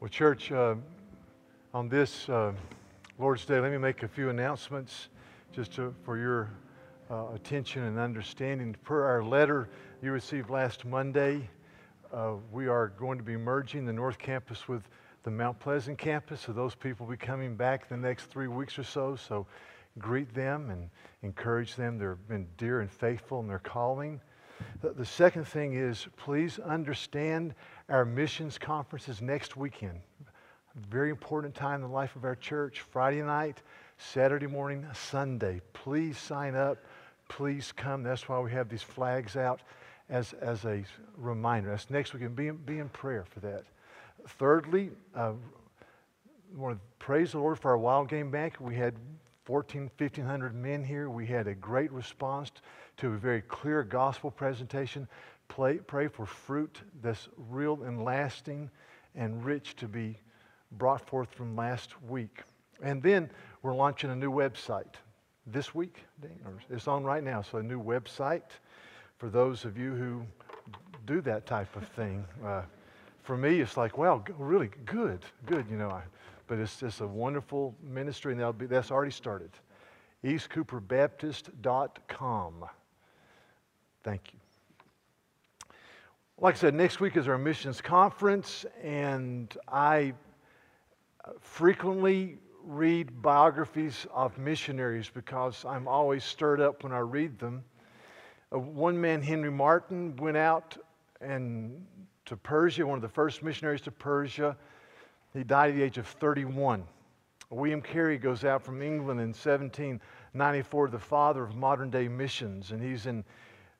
Well, church, uh, on this uh, Lord's Day, let me make a few announcements just to, for your uh, attention and understanding. Per our letter you received last Monday, uh, we are going to be merging the North Campus with the Mount Pleasant campus. So those people will be coming back the next three weeks or so. So greet them and encourage them. They've been dear and faithful in their calling. The, second thing is please understand our missions conference is next weekend. Very important time in the life of our church. Friday night, Saturday morning, Sunday. Please sign up. Please come. That's why we have these flags out as, as a reminder. That's next weekend. Be be in prayer for that. Thirdly, uh, want to praise the Lord for our wild game bank. We had 14, 1,500 men here. We had a great response to a very clear gospel presentation. Pray, pray for fruit that's real and lasting and rich to be brought forth from last week. And then we're launching a new website this week. It's on right now. So, a new website for those of you who do that type of thing. Uh, for me, it's like, well, really good, good, you know. I, but it's just a wonderful ministry, and be, that's already started. EastCooperBaptist.com. Thank you. Like I said, next week is our missions conference, and I frequently read biographies of missionaries because I'm always stirred up when I read them. Uh, one man, Henry Martyn, went out and to Persia, one of the first missionaries to Persia. He died at the age of 31. William Carey goes out from England in 1794, the father of modern day missions, and he's in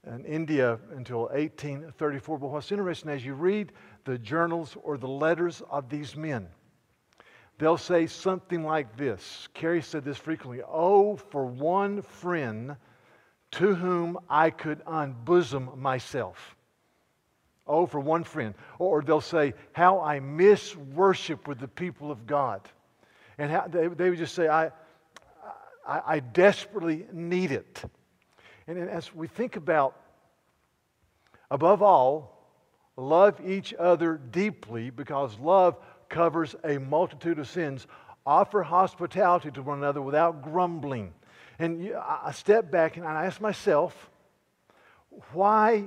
in India until 1834. But what's interesting, as you read the journals or the letters of these men, they'll say something like this. Carey said this frequently Oh, for one friend to whom I could unbosom myself. Oh, for one friend. Or they'll say, How I miss worship with the people of God. And how, they, they would just say, I, I, I desperately need it. And as we think about, above all, love each other deeply because love covers a multitude of sins. Offer hospitality to one another without grumbling. And I step back and I ask myself, why,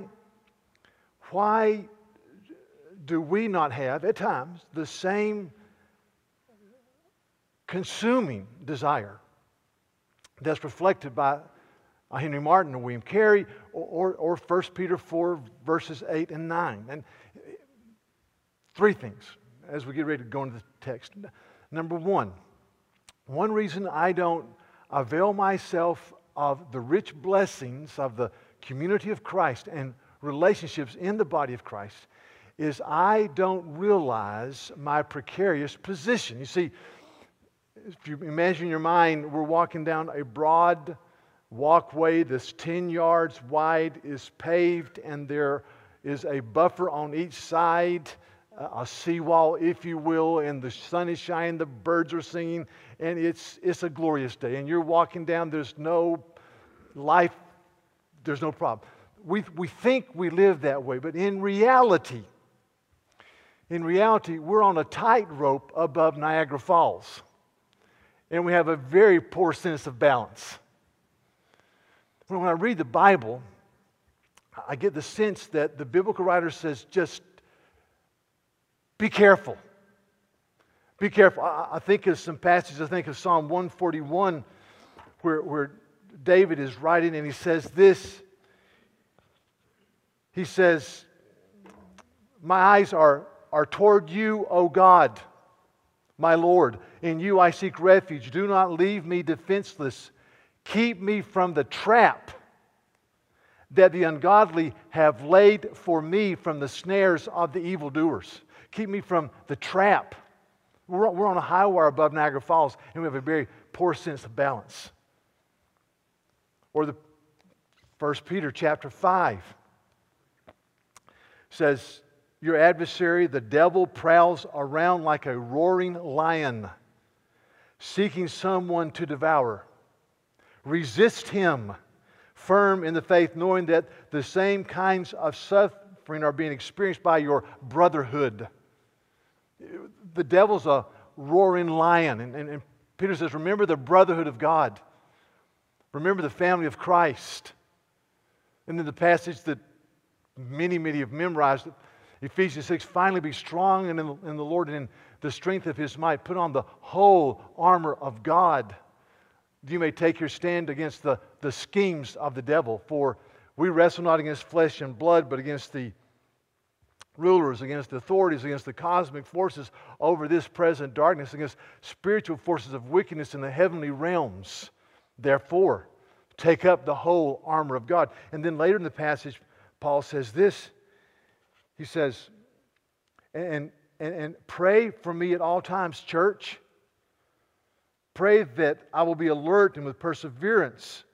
why do we not have, at times, the same consuming desire that's reflected by Henry Martyn or William Carey, or, or, or 1 Peter 4, verses 8 and 9. And uh, three things as we get ready to go into the text. Number one, one reason I don't avail myself of the rich blessings of the community of Christ and relationships in the body of Christ is I don't realize my precarious position. You see, if you imagine in your mind, we're walking down a broad walkway that's 10 yards wide is paved, and there is a buffer on each side, uh, a seawall, if you will, and the sun is shining, the birds are singing, and it's, it's a glorious day. And you're walking down, there's no life, there's no problem. We, we think we live that way, but in reality, in reality, we're on a tightrope above Niagara Falls. And we have a very poor sense of balance when I read the Bible, I get the sense that the biblical writer says just be careful. Be careful. I, think of some passages, I think of Psalm 141, where, where David is writing and he says this. He says, My eyes are, are toward you, O God, my Lord. In you I seek refuge. Do not leave me defenseless Keep me from the trap that the ungodly have laid for me from the snares of the evildoers. Keep me from the trap. We're, we're on a high wire above Niagara Falls, and we have a very poor sense of balance. Or the 1 Peter chapter 5 says, Your adversary, the devil, prowls around like a roaring lion, seeking someone to devour. Resist him, firm in the faith, knowing that the same kinds of suffering are being experienced by your brotherhood. The devil's a roaring lion. And, and, and Peter says, Remember the brotherhood of God. Remember the family of Christ. And then the passage that many, many have memorized, Ephesians 6 finally be strong in in the Lord and in the strength of his might. Put on the whole armor of God. You may take your stand against the, the schemes of the devil. For we wrestle not against flesh and blood, but against the rulers, against the authorities, against the cosmic forces over this present darkness, against spiritual forces of wickedness in the heavenly realms. Therefore, take up the whole armor of God. And then later in the passage, Paul says this. He says, and, and, and pray for me at all times, church. Pray that I will be alert and with perseverance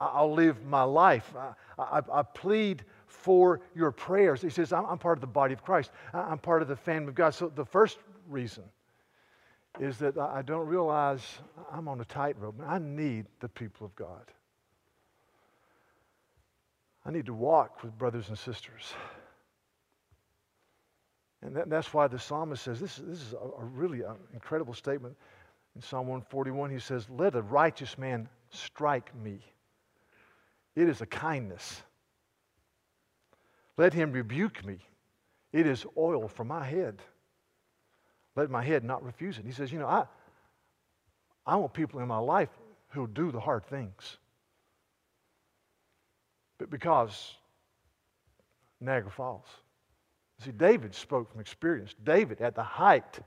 I'll live my life. I, I, I plead for your prayers. He says, I'm, I'm part of the body of Christ, I'm part of the family of God. So the first reason is that I don't realize I'm on a tightrope. I need the people of God. I need to walk with brothers and sisters. And that, that's why the psalmist says this, this is a, a really uh, incredible statement. In Psalm 141, he says, Let a righteous man strike me. It is a kindness. Let him rebuke me. It is oil for my head. Let my head not refuse it. He says, You know, I, I want people in my life who'll do the hard things. But because Niagara Falls. See, David spoke from experience. David, at the height,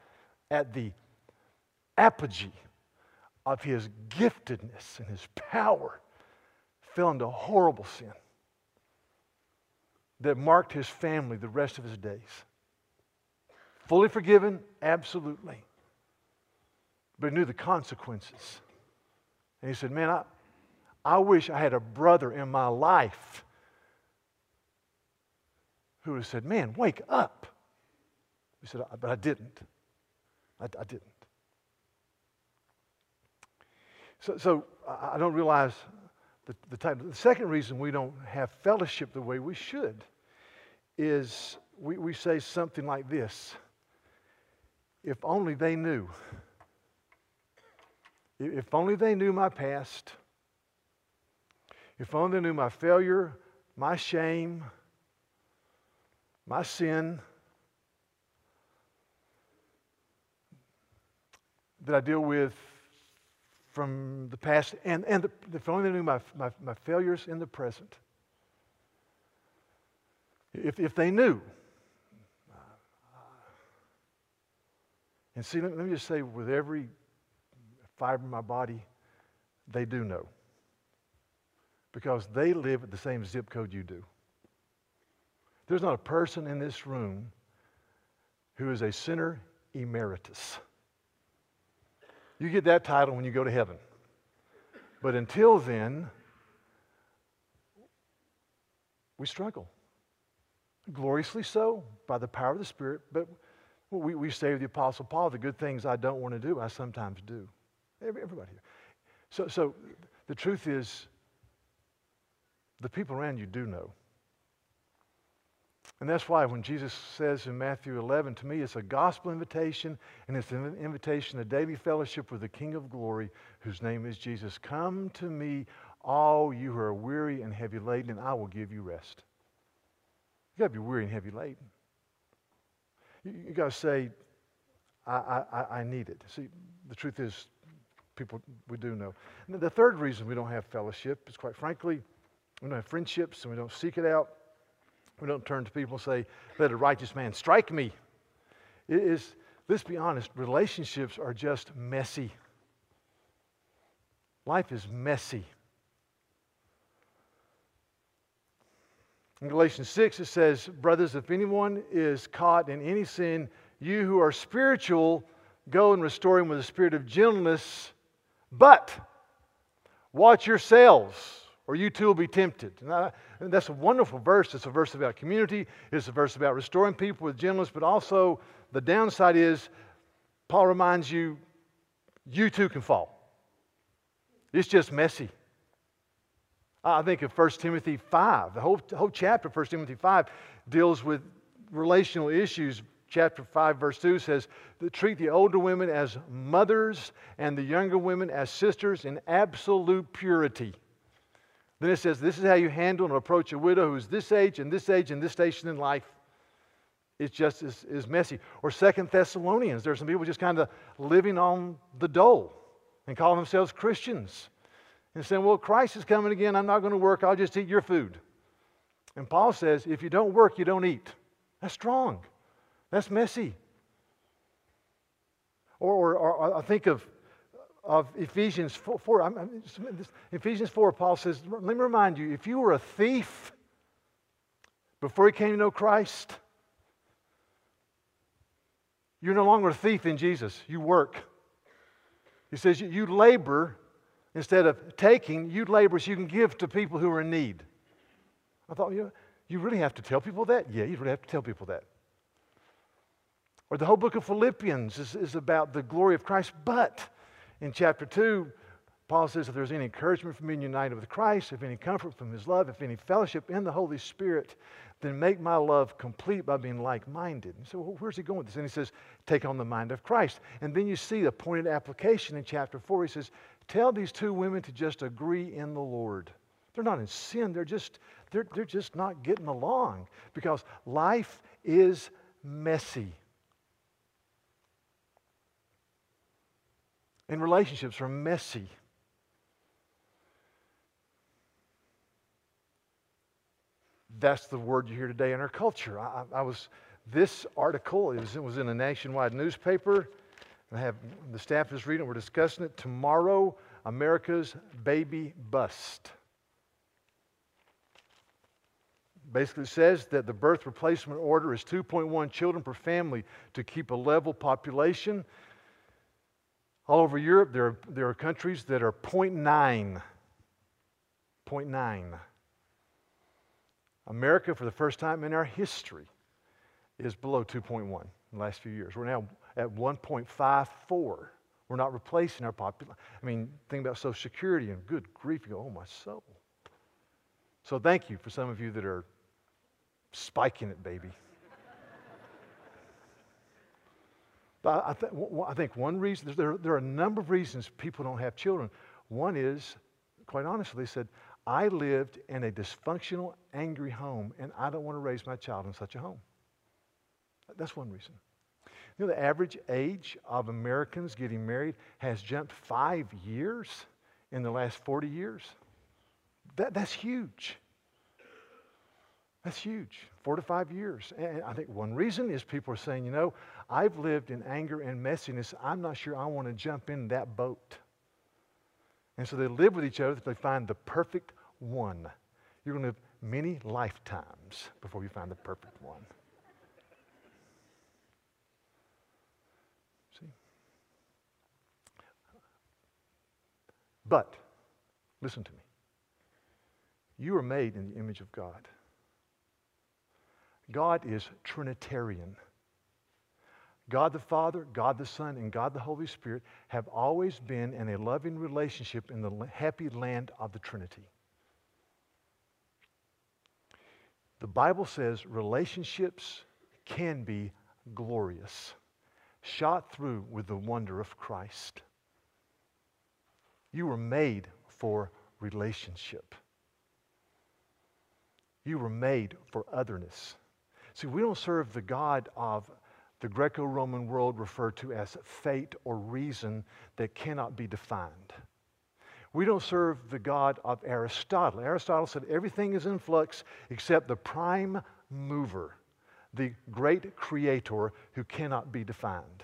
at the apogee of his giftedness and his power, fell into horrible sin that marked his family the rest of his days. Fully forgiven? Absolutely. But he knew the consequences. And he said, Man, I, I wish I had a brother in my life who would have said, Man, wake up. He said, But I didn't. I, I didn't. So, so I don't realize the, the type. The second reason we don't have fellowship the way we should is we, we say something like this If only they knew. If only they knew my past. If only they knew my failure, my shame, my sin that I deal with from the past, and, and the, they knew my, my, my failures in the present. If, if they knew. And see, let, let me just say, with every fiber in my body, they do know. Because they live at the same zip code you do. There's not a person in this room who is a sinner emeritus. You get that title when you go to heaven. But until then, we struggle. Gloriously so, by the power of the Spirit. But we, we say with the Apostle Paul, the good things I don't want to do, I sometimes do. Everybody here. So, so the truth is, the people around you do know. And that's why when Jesus says in Matthew 11, to me, it's a gospel invitation, and it's an invitation to daily fellowship with the King of glory, whose name is Jesus. Come to me, all you who are weary and heavy laden, and I will give you rest. You got to be weary and heavy laden. You, you got to say, I, I, I need it. See, the truth is, people, we do know. And the third reason we don't have fellowship is, quite frankly, we don't have friendships and we don't seek it out. We don't turn to people and say, let a righteous man strike me. It is, let's be honest, relationships are just messy. Life is messy. In Galatians 6, it says, Brothers, if anyone is caught in any sin, you who are spiritual, go and restore him with a spirit of gentleness, but watch yourselves or you too will be tempted. And, and that's a wonderful verse. It's a verse about community, it's a verse about restoring people with gentleness, but also the downside is Paul reminds you, you too can fall. It's just messy. I think of 1 Timothy 5. The whole, the whole chapter of 1 Timothy 5 deals with relational issues chapter 5, verse 2 says, Treat the older women as mothers and the younger women as sisters in absolute purity. Then it says, This is how you handle and approach a widow who's this age and this age and this station in life. It's just as, as messy. Or Second Thessalonians, there's some people just kind of living on the dole and calling themselves Christians and saying, Well, Christ is coming again. I'm not going to work. I'll just eat your food. And Paul says, If you don't work, you don't eat. That's strong. That's messy. Or, or, or I think of, of Ephesians 4. 4 I'm, Ephesians 4, Paul says, Let me remind you, if you were a thief before you came to know Christ, you're no longer a thief in Jesus. You work. He says you, you labor instead of taking, you labor so you can give to people who are in need. I thought, you know, you really have to tell people that? Yeah, you really have to tell people that. Or the whole book of Philippians is, is about the glory of Christ. But in chapter 2, Paul says if there's any encouragement from being united with Christ, if any comfort from his love, if any fellowship in the Holy Spirit, then make my love complete by being like minded. So, well, where's he going with this? And he says, take on the mind of Christ. And then you see the pointed application in chapter 4. He says, tell these two women to just agree in the Lord. They're not in sin, they're just, they're, they're just not getting along because life is messy. And relationships are messy. That's the word you hear today in our culture. I, I was, this article it was, it was in a nationwide newspaper. I have the staff is reading. We're discussing it tomorrow. America's baby bust. Basically says that the birth replacement order is 2.1 children per family to keep a level population. All over Europe, there are, there are countries that are 0.9. 0.9. America, for the first time in our history, is below 2.1 in the last few years. We're now at 1.54. We're not replacing our population. I mean, think about Social Security and good grief, you go, oh, my soul. So thank you for some of you that are spiking it, baby. But I, th- I, think one reason, there, there are a number of reasons people don't have children. One is, quite honestly, they said, I lived in a dysfunctional, angry home, and I don't want to raise my child in such a home. That's one reason. You know, the average age of Americans getting married has jumped five years in the last 40 years. That, that's huge. That's huge. Four to five years. And I think one reason is people are saying, you know, I've lived in anger and messiness. I'm not sure I want to jump in that boat. And so they live with each other until they find the perfect one. You're going to live many lifetimes before you find the perfect one. See? But, listen to me. You are made in the image of God. God is Trinitarian. God the Father, God the Son, and God the Holy Spirit have always been in a loving relationship in the happy land of the Trinity. The Bible says relationships can be glorious, shot through with the wonder of Christ. You were made for relationship. You were made for otherness. See, we don't serve the God of the Greco Roman world referred to as fate or reason that cannot be defined. We don't serve the God of Aristotle. Aristotle said everything is in flux except the prime mover, the great creator who cannot be defined.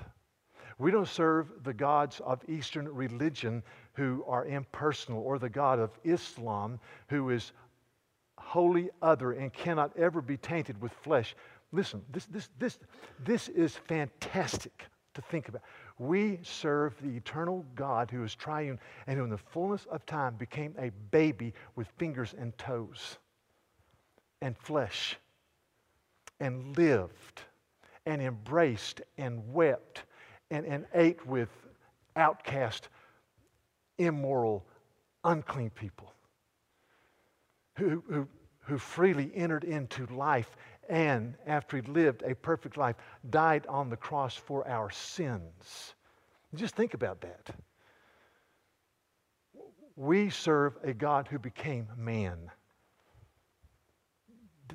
We don't serve the gods of Eastern religion who are impersonal or the God of Islam who is wholly other and cannot ever be tainted with flesh. Listen, this, this, this, this is fantastic to think about. We serve the eternal God who is triune and who, in the fullness of time, became a baby with fingers and toes and flesh and lived and embraced and wept and, and ate with outcast, immoral, unclean people who, who, who freely entered into life and after he lived a perfect life, died on the cross for our sins. Just think about that. We serve a God who became man.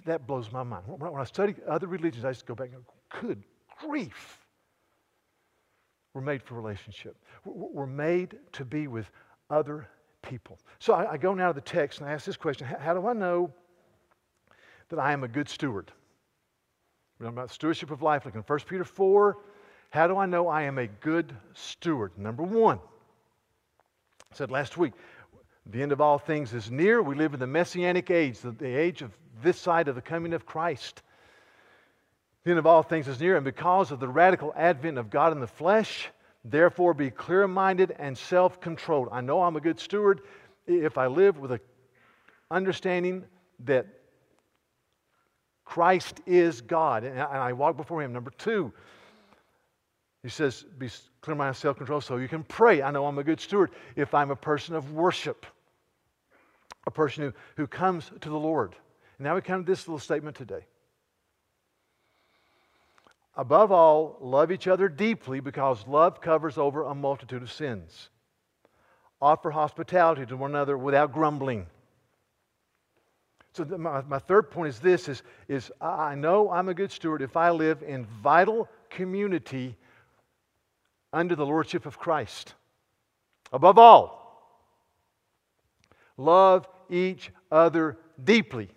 That blows my mind. When I study other religions, I just go back and go, good grief. We're made for relationship. We're made to be with other people. So I, go now to the text and I ask this question How do I know that I am a good steward? We're talking about stewardship of life, Look in 1 Peter 4. How do I know I am a good steward? Number one, I said last week, the end of all things is near. We live in the messianic age, the, the age of this side of the coming of Christ. The end of all things is near, and because of the radical advent of God in the flesh, therefore be clear minded and self controlled. I know I'm a good steward if I live with an understanding that Christ is God, and I walk before Him. Number two, he says, be clear minded, self control, so you can pray. I know I'm a good steward if I'm a person of worship, a person who, who comes to the Lord. And now we come to this little statement today. Above all, love each other deeply because love covers over a multitude of sins. Offer hospitality to one another without grumbling. So my, my third point is this is, is I know I'm a good steward if I live in vital community under the lordship of Christ. Above all, love each other deeply,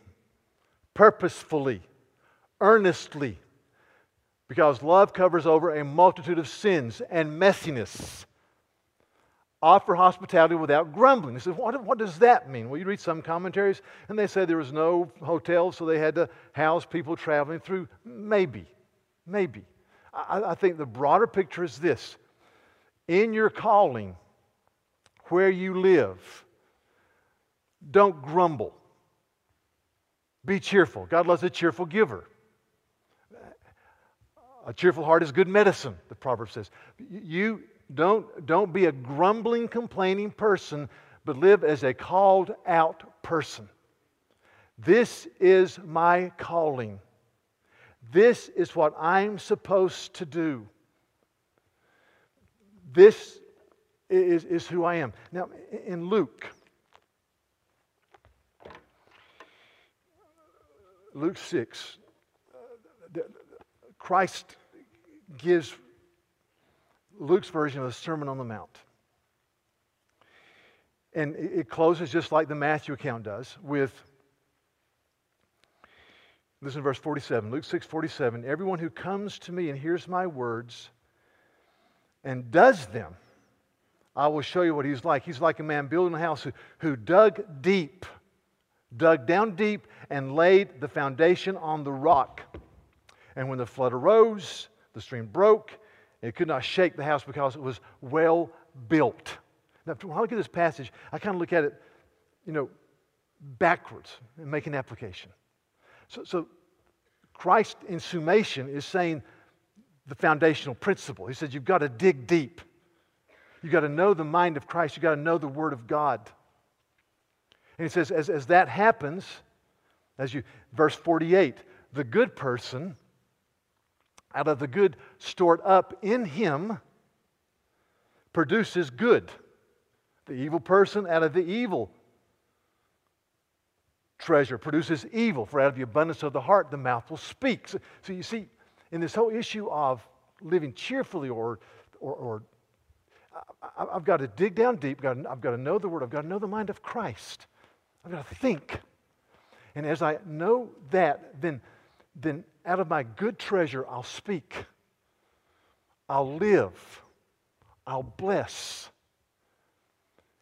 purposefully, earnestly, because love covers over a multitude of sins and messiness offer hospitality without grumbling. He says, what, what does that mean? Well, you read some commentaries, and they say there was no hotel, so they had to house people traveling through. Maybe, maybe. I, I think the broader picture is this in your calling, where you live, don't grumble. Be cheerful. God loves a cheerful giver. A cheerful heart is good medicine, the proverb says. You, don't, don't be a grumbling, complaining person, but live as a called out person. This is my calling. This is what I'm supposed to do. This is, is who I am. Now, in Luke, Luke 6, uh, Christ gives Luke's version of the Sermon on the Mount. And it closes just like the Matthew account does with listen to verse 47, Luke 6 47. Everyone who comes to me and hears my words and does them, I will show you what he's like. He's like a man building a house who, who dug deep, dug down deep, and laid the foundation on the rock. And when the flood arose, the stream broke, it could not shake the house because it was well built. Now, when I look at this passage, I kind of look at it, you know, backwards and make an application. So, so Christ in summation is saying the foundational principle. He says you've got to dig deep. You've got to know the mind of Christ. You've got to know the Word of God. And he says, as, as that happens, as you, verse 48, the good person out of the good stored up in him produces good. The evil person out of the evil treasure produces evil, for out of the abundance of the heart the mouth will speak. So, so you see, in this whole issue of living cheerfully or, or, or I, have got to dig down deep, I've got to know the Word, I've got to know the mind of Christ, I've got to think. And as I know that, then, then out of my good treasure, I'll speak, I'll live, I'll bless.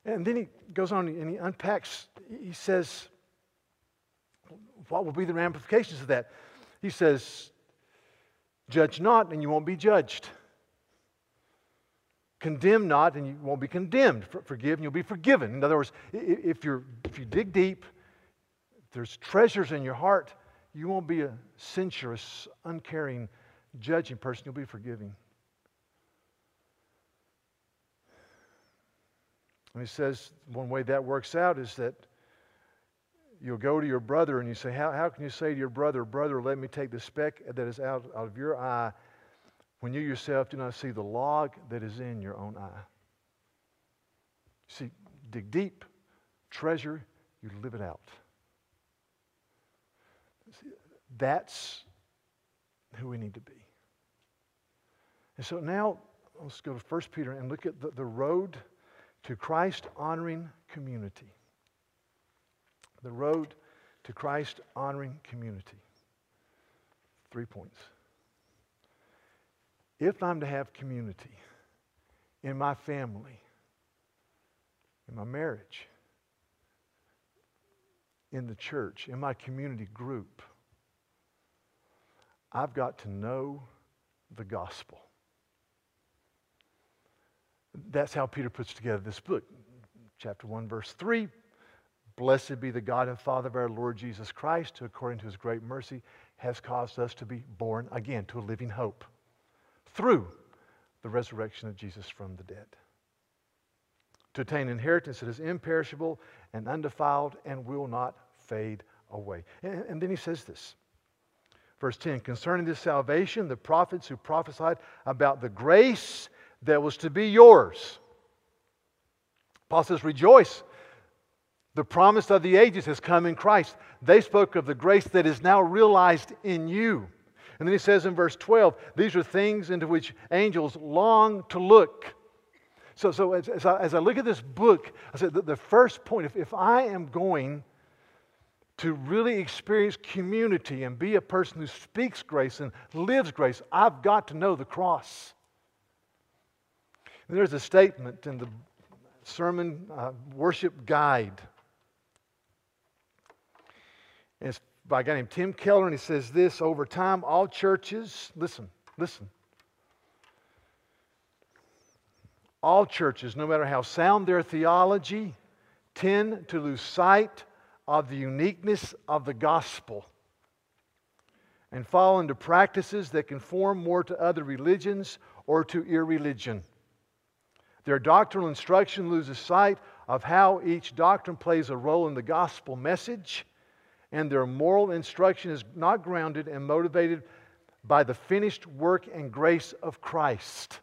And then he goes on and he unpacks, he says, What will be the ramifications of that? He says, Judge not, and you won't be judged. Condemn not, and you won't be condemned. Forgive, and you'll be forgiven. In other words, if, you're, if you dig deep, there's treasures in your heart, you won't be a censorious, uncaring, judging person. You'll be forgiving. And he says one way that works out is that you'll go to your brother and you say, How, how can you say to your brother, Brother, let me take the speck that is out, out of your eye when you yourself do not see the log that is in your own eye? See, dig deep, treasure, you live it out. That's who we need to be. And so now let's go to 1 Peter and look at the, the road to Christ honoring community. The road to Christ honoring community. Three points. If I'm to have community in my family, in my marriage, in the church, in my community group, I've got to know the gospel. That's how Peter puts together this book. Chapter 1, verse 3 Blessed be the God and Father of our Lord Jesus Christ, who, according to his great mercy, has caused us to be born again to a living hope through the resurrection of Jesus from the dead. To attain inheritance that is imperishable and undefiled and will not fade away. And, and then he says this. Verse 10 Concerning this salvation, the prophets who prophesied about the grace that was to be yours. Paul says, Rejoice. The promise of the ages has come in Christ. They spoke of the grace that is now realized in you. And then he says in verse 12, These are things into which angels long to look. So, so as, as, I, as I look at this book, I said the, the first point if, if I am going to really experience community and be a person who speaks grace and lives grace, I've got to know the cross. And there's a statement in the sermon uh, worship guide. And it's by a guy named Tim Keller, and he says this over time, all churches, listen, listen. All churches, no matter how sound their theology, tend to lose sight of the uniqueness of the gospel and fall into practices that conform more to other religions or to irreligion. Their doctrinal instruction loses sight of how each doctrine plays a role in the gospel message, and their moral instruction is not grounded and motivated by the finished work and grace of Christ.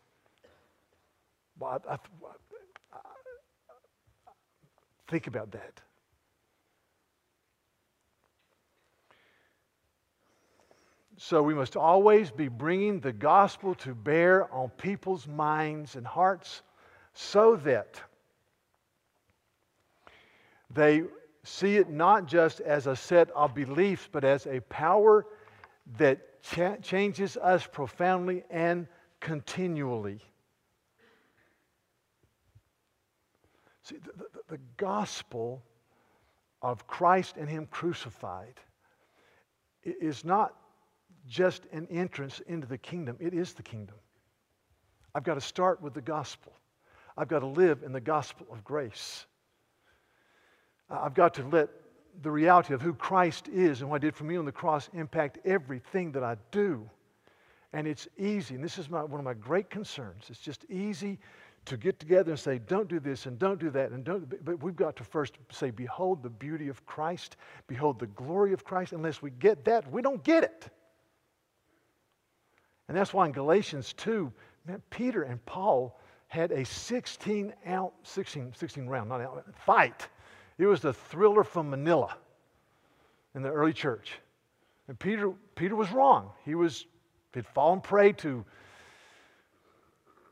Think about that. So we must always be bringing the gospel to bear on people's minds and hearts so that they see it not just as a set of beliefs, but as a power that cha- changes us profoundly and continually. See, the, the, the, gospel of Christ and Him crucified is not just an entrance into the kingdom, it is the kingdom. I've got to start with the gospel. I've got to live in the gospel of grace. I've got to let the reality of who Christ is and what He did for me on the cross impact everything that I do. And it's easy, and this is my, one of my great concerns. It's just easy to get together and say, don't do this and don't do that, and don't. But we've got to first say, behold the beauty of Christ, behold the glory of Christ. Unless we get that, we don't get it. And that's why in Galatians 2, man, Peter and Paul had a 16 ounce, 16, 16 round, not ounce, fight. It was the thriller from Manila in the early church. And Peter, Peter was wrong. He was, he'd fallen prey to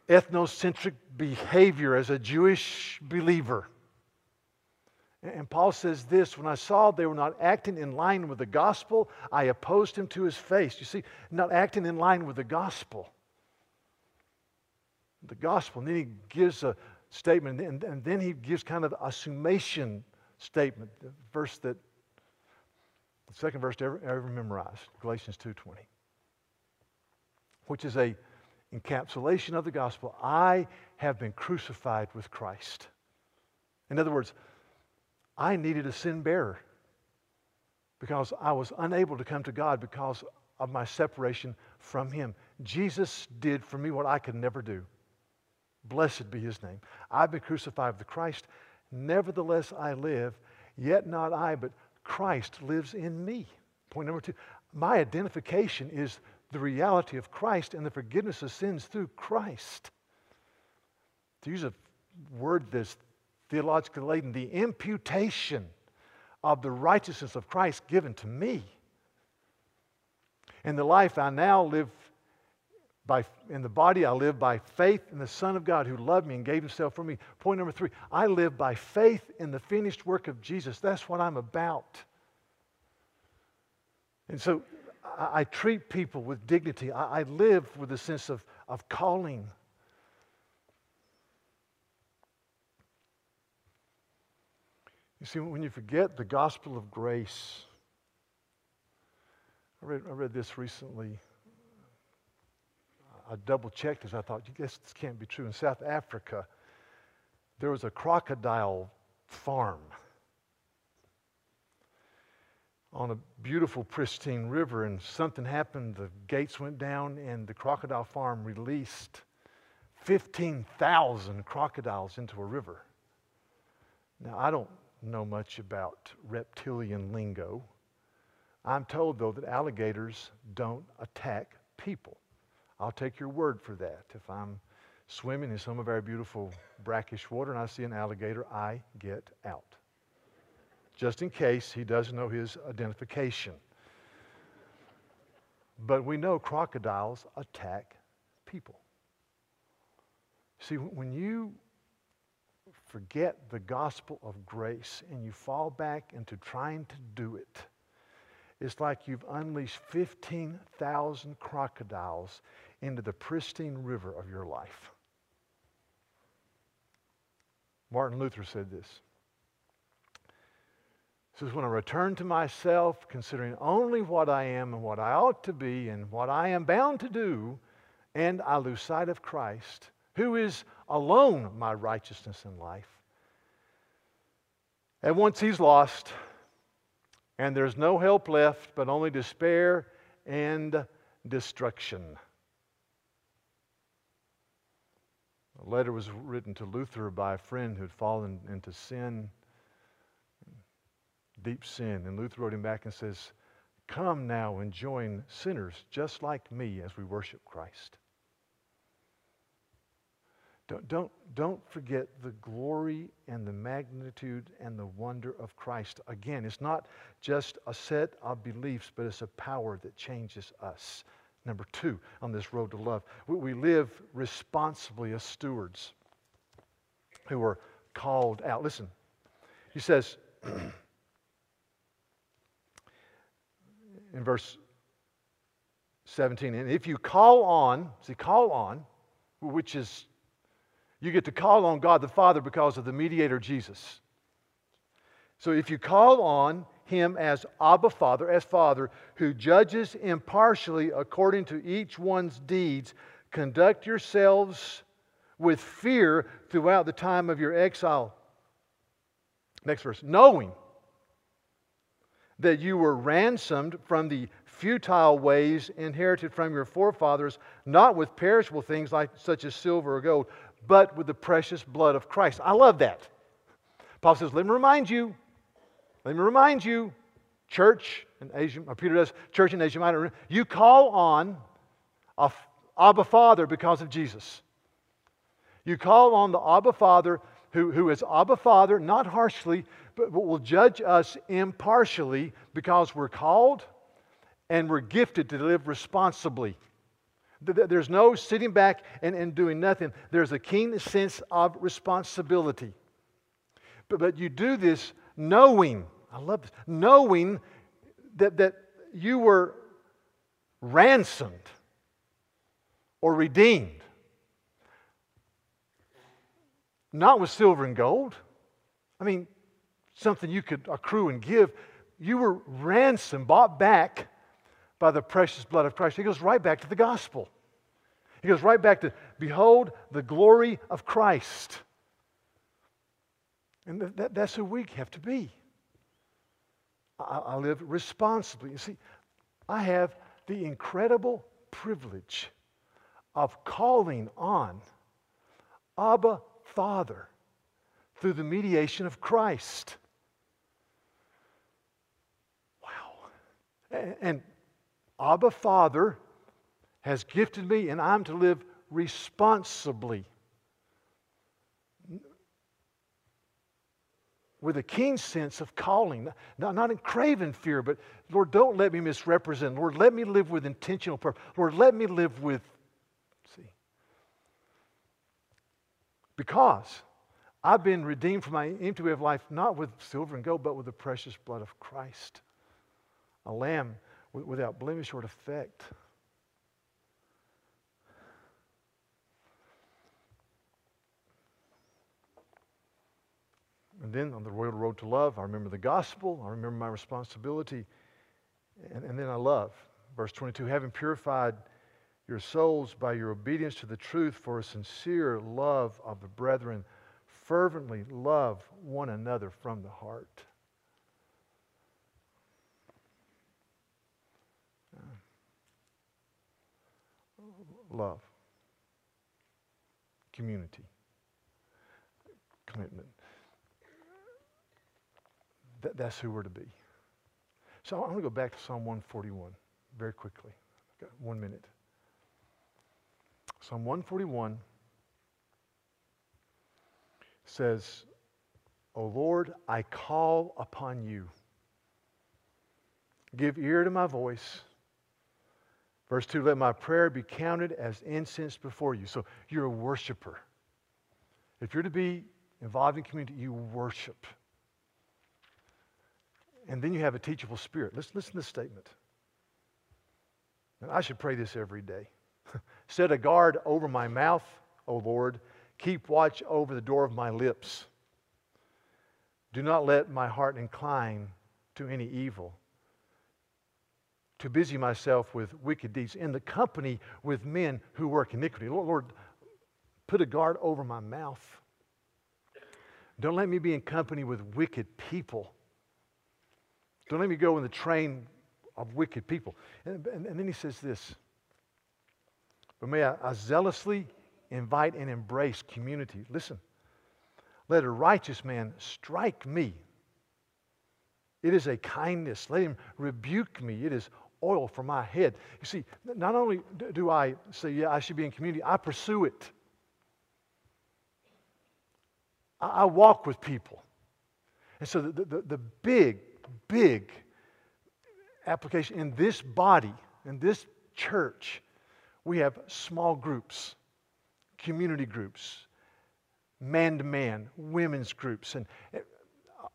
ethnocentric behavior as a Jewish believer. And Paul says this when I saw they were not acting in line with the gospel, I opposed him to his face. You see, not acting in line with the gospel the gospel. And then he gives a statement, and, and then he gives kind of a summation statement, the verse that, the second verse ever, ever memorized, Galatians 2.20, which is a encapsulation of the gospel. I have been crucified with Christ. In other words, I needed a sin bearer because I was unable to come to God because of my separation from Him. Jesus did for me what I could never do. Blessed be his name. I've been crucified with Christ. Nevertheless, I live, yet not I, but Christ lives in me. Point number two my identification is the reality of Christ and the forgiveness of sins through Christ. To use a word that's theologically laden, the imputation of the righteousness of Christ given to me. In the life I now live by, in the body I live by faith in the Son of God who loved me and gave himself for me. Point number three, I live by faith in the finished work of Jesus. That's what I'm about. And so I, I treat people with dignity. I, I live with a sense of, of calling. You see, when you forget the gospel of grace, I read, I read this recently. I double checked because I thought, you guess this can't be true. In South Africa, there was a crocodile farm on a beautiful, pristine river, and something happened. The gates went down, and the crocodile farm released 15,000 crocodiles into a river. Now, I don't know much about reptilian lingo. I'm told, though, that alligators don't attack people. I'll take your word for that. If I'm swimming in some of our beautiful brackish water and I see an alligator, I get out. Just in case he doesn't know his identification. But we know crocodiles attack people. See, when you forget the gospel of grace and you fall back into trying to do it, it's like you've unleashed 15,000 crocodiles into the pristine river of your life. Martin Luther said this. He says, When I return to myself, considering only what I am and what I ought to be and what I am bound to do, and I lose sight of Christ, who is alone my righteousness in life. And once he's lost, and there's no help left but only despair and destruction. A letter was written to Luther by a friend who had fallen into sin, deep sin. And Luther wrote him back and says, Come now and join sinners just like me as we worship Christ. Don't, don't, don't forget the glory and the magnitude and the wonder of Christ. Again, it's not just a set of beliefs, but it's a power that changes us. Number two, on this road to love, we, live responsibly as stewards who are called out. Listen, he says in verse 17, and if you call on, see, call on, which is you get to call on God the Father because of the mediator Jesus. So if you call on him as Abba Father, as Father, who judges impartially according to each one's deeds, conduct yourselves with fear throughout the time of your exile. Next verse. Knowing that you were ransomed from the futile ways inherited from your forefathers, not with perishable things like such as silver or gold, but with the precious blood of Christ. I love that. Paul says, Let me remind you, let me remind you, church in Asia, or Peter does, church in Asia Minor, you call on Abba Father because of Jesus. You call on the Abba Father who, who is Abba Father, not harshly, but will judge us impartially because we're called and we're gifted to live responsibly. There's no sitting back and, and doing nothing. There's a keen sense of responsibility. But, but you do this knowing, I love this, knowing that, that you were ransomed or redeemed. Not with silver and gold. I mean, something you could accrue and give. You were ransomed, bought back by the precious blood of Christ. He goes right back to the gospel. He goes right back to, Behold the glory of Christ. And that, that's who we have to be. I, I live responsibly. You see, I have the incredible privilege of calling on Abba Father through the mediation of Christ. Wow. And Abba Father has gifted me, and I'm to live responsibly. With a keen sense of calling, not, not in craven fear, but Lord, don't let me misrepresent. Lord, let me live with intentional purpose. Lord, let me live with, see, because I've been redeemed from my empty way of life, not with silver and gold, but with the precious blood of Christ, a lamb without blemish or defect. And then on the royal road to love, I remember the gospel, I remember my responsibility, and, and then I love. Verse 22 having purified your souls by your obedience to the truth for a sincere love of the brethren fervently love one another from the heart. Love, community, commitment. That, that's who we're to be. So I'm going to go back to Psalm 141 very quickly. I've got one minute. Psalm 141 says, O Lord, I call upon you. Give ear to my voice. Verse 2 Let my prayer be counted as incense before you. So you're a worshiper. If you're to be involved in community, you worship. And then you have a teachable spirit. Listen, listen to this statement. And I should pray this every day. Set a guard over my mouth, O Lord, Keep watch over the door of my lips. Do not let my heart incline to any evil, to busy myself with wicked deeds, in the company with men who work iniquity. Lord, Lord put a guard over my mouth. Don't let me be in company with wicked people. Don't let me go in the train of wicked people. And, and, and then he says this But may I, I zealously invite and embrace community. Listen, let a righteous man strike me. It is a kindness. Let him rebuke me. It is oil for my head. You see, not only do I say, yeah, I should be in community, I pursue it. I walk with people. And so the, the, the big, big application in this body, in this church, we have small groups community groups, man to man, women's groups. And eh,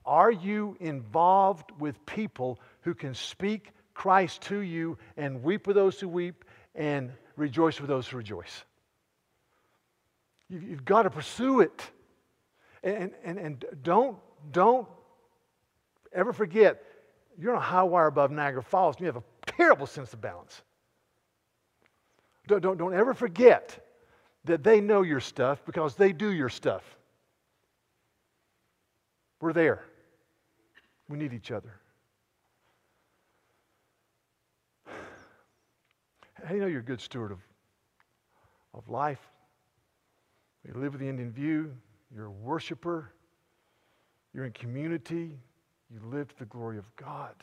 are you involved with people who can speak Christ to you and weep with those who weep and rejoice with those who rejoice? You've got to pursue it. And, and, and don't, don't ever forget, you're on a high wire above Niagara Falls and you have a terrible sense of balance. Don't, don't, don't ever forget that they know your stuff because they do your stuff. We're there. We need each other. How do you know you're a good steward of, of life? You live with the Indian view, you're a worshiper, you're in community, you live to the glory of God.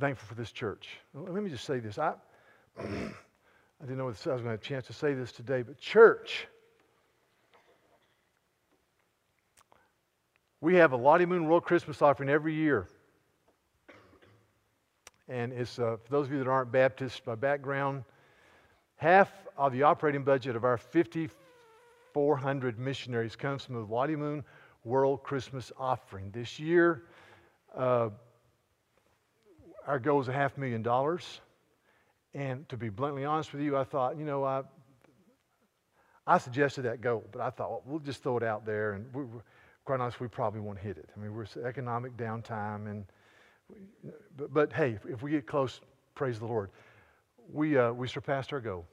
thankful for this church. Let me just say this. I, I didn't know if I was going to have a chance to say this today, but church, we have a Lottie Moon World Christmas offering every year. And it's, uh, for those of you that aren't Baptists by background, half of the operating budget of our 5,400 missionaries comes from the Lottie Moon World Christmas offering. This year, uh, our goal is a half million dollars. And to be bluntly honest with you, I thought, you know, I, I suggested that goal, but I thought, well, we'll just throw it out there. And we, quite honestly, we probably won't hit it. I mean, we're economic downtime. And, but, but hey, if, we get close, praise the Lord. We, uh, we surpassed our goal.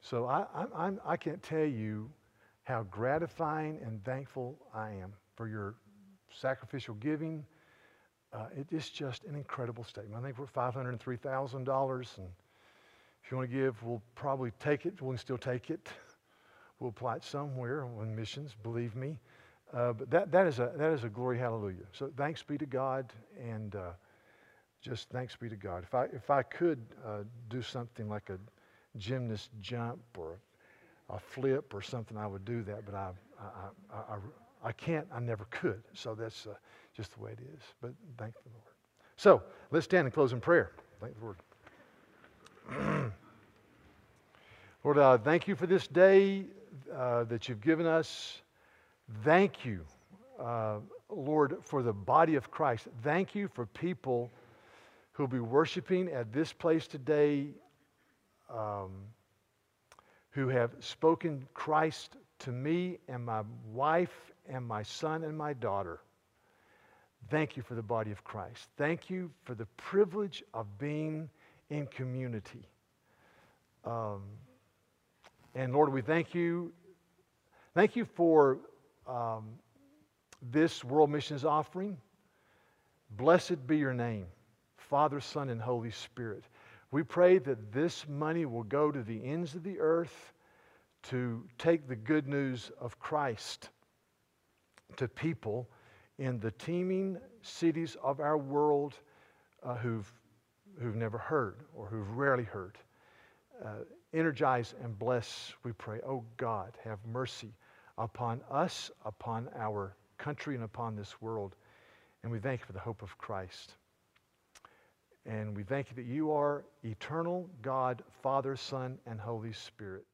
So I, I, I can't tell you how gratifying and thankful I am for your sacrificial giving uh, it is just an incredible statement. I think we're $503,000, and if you want to give, we'll probably take it. We can still take it. We'll apply it somewhere on missions, believe me. Uh, but that, that, is a, that is a glory hallelujah. So thanks be to God, and uh, just thanks be to God. If I, if I could uh, do something like a gymnast jump or a flip or something, I would do that, but I, I, I, I, I can't, I never could. So that's uh, just the way it is. But thank the Lord. So let's stand and close in prayer. Thank the Lord. Lord, uh, thank you for this day uh, that you've given us. Thank you, uh, Lord, for the body of Christ. Thank you for people who will be worshiping at this place today um, who have spoken Christ to me and my wife and my son and my daughter. Thank you for the body of Christ. Thank you for the privilege of being in community. Um, and Lord, we thank you. Thank you for um, this World Missions offering. Blessed be your name, Father, Son, and Holy Spirit. We pray that this money will go to the ends of the earth to take the good news of Christ to people in the teeming cities of our world uh, who've, who've never heard or who've rarely heard. Uh, energize and bless, we pray. Oh God, have mercy upon us, upon our country, and upon this world. And we thank you for the hope of Christ. And we thank you that you are eternal God, Father, Son, and Holy Spirit.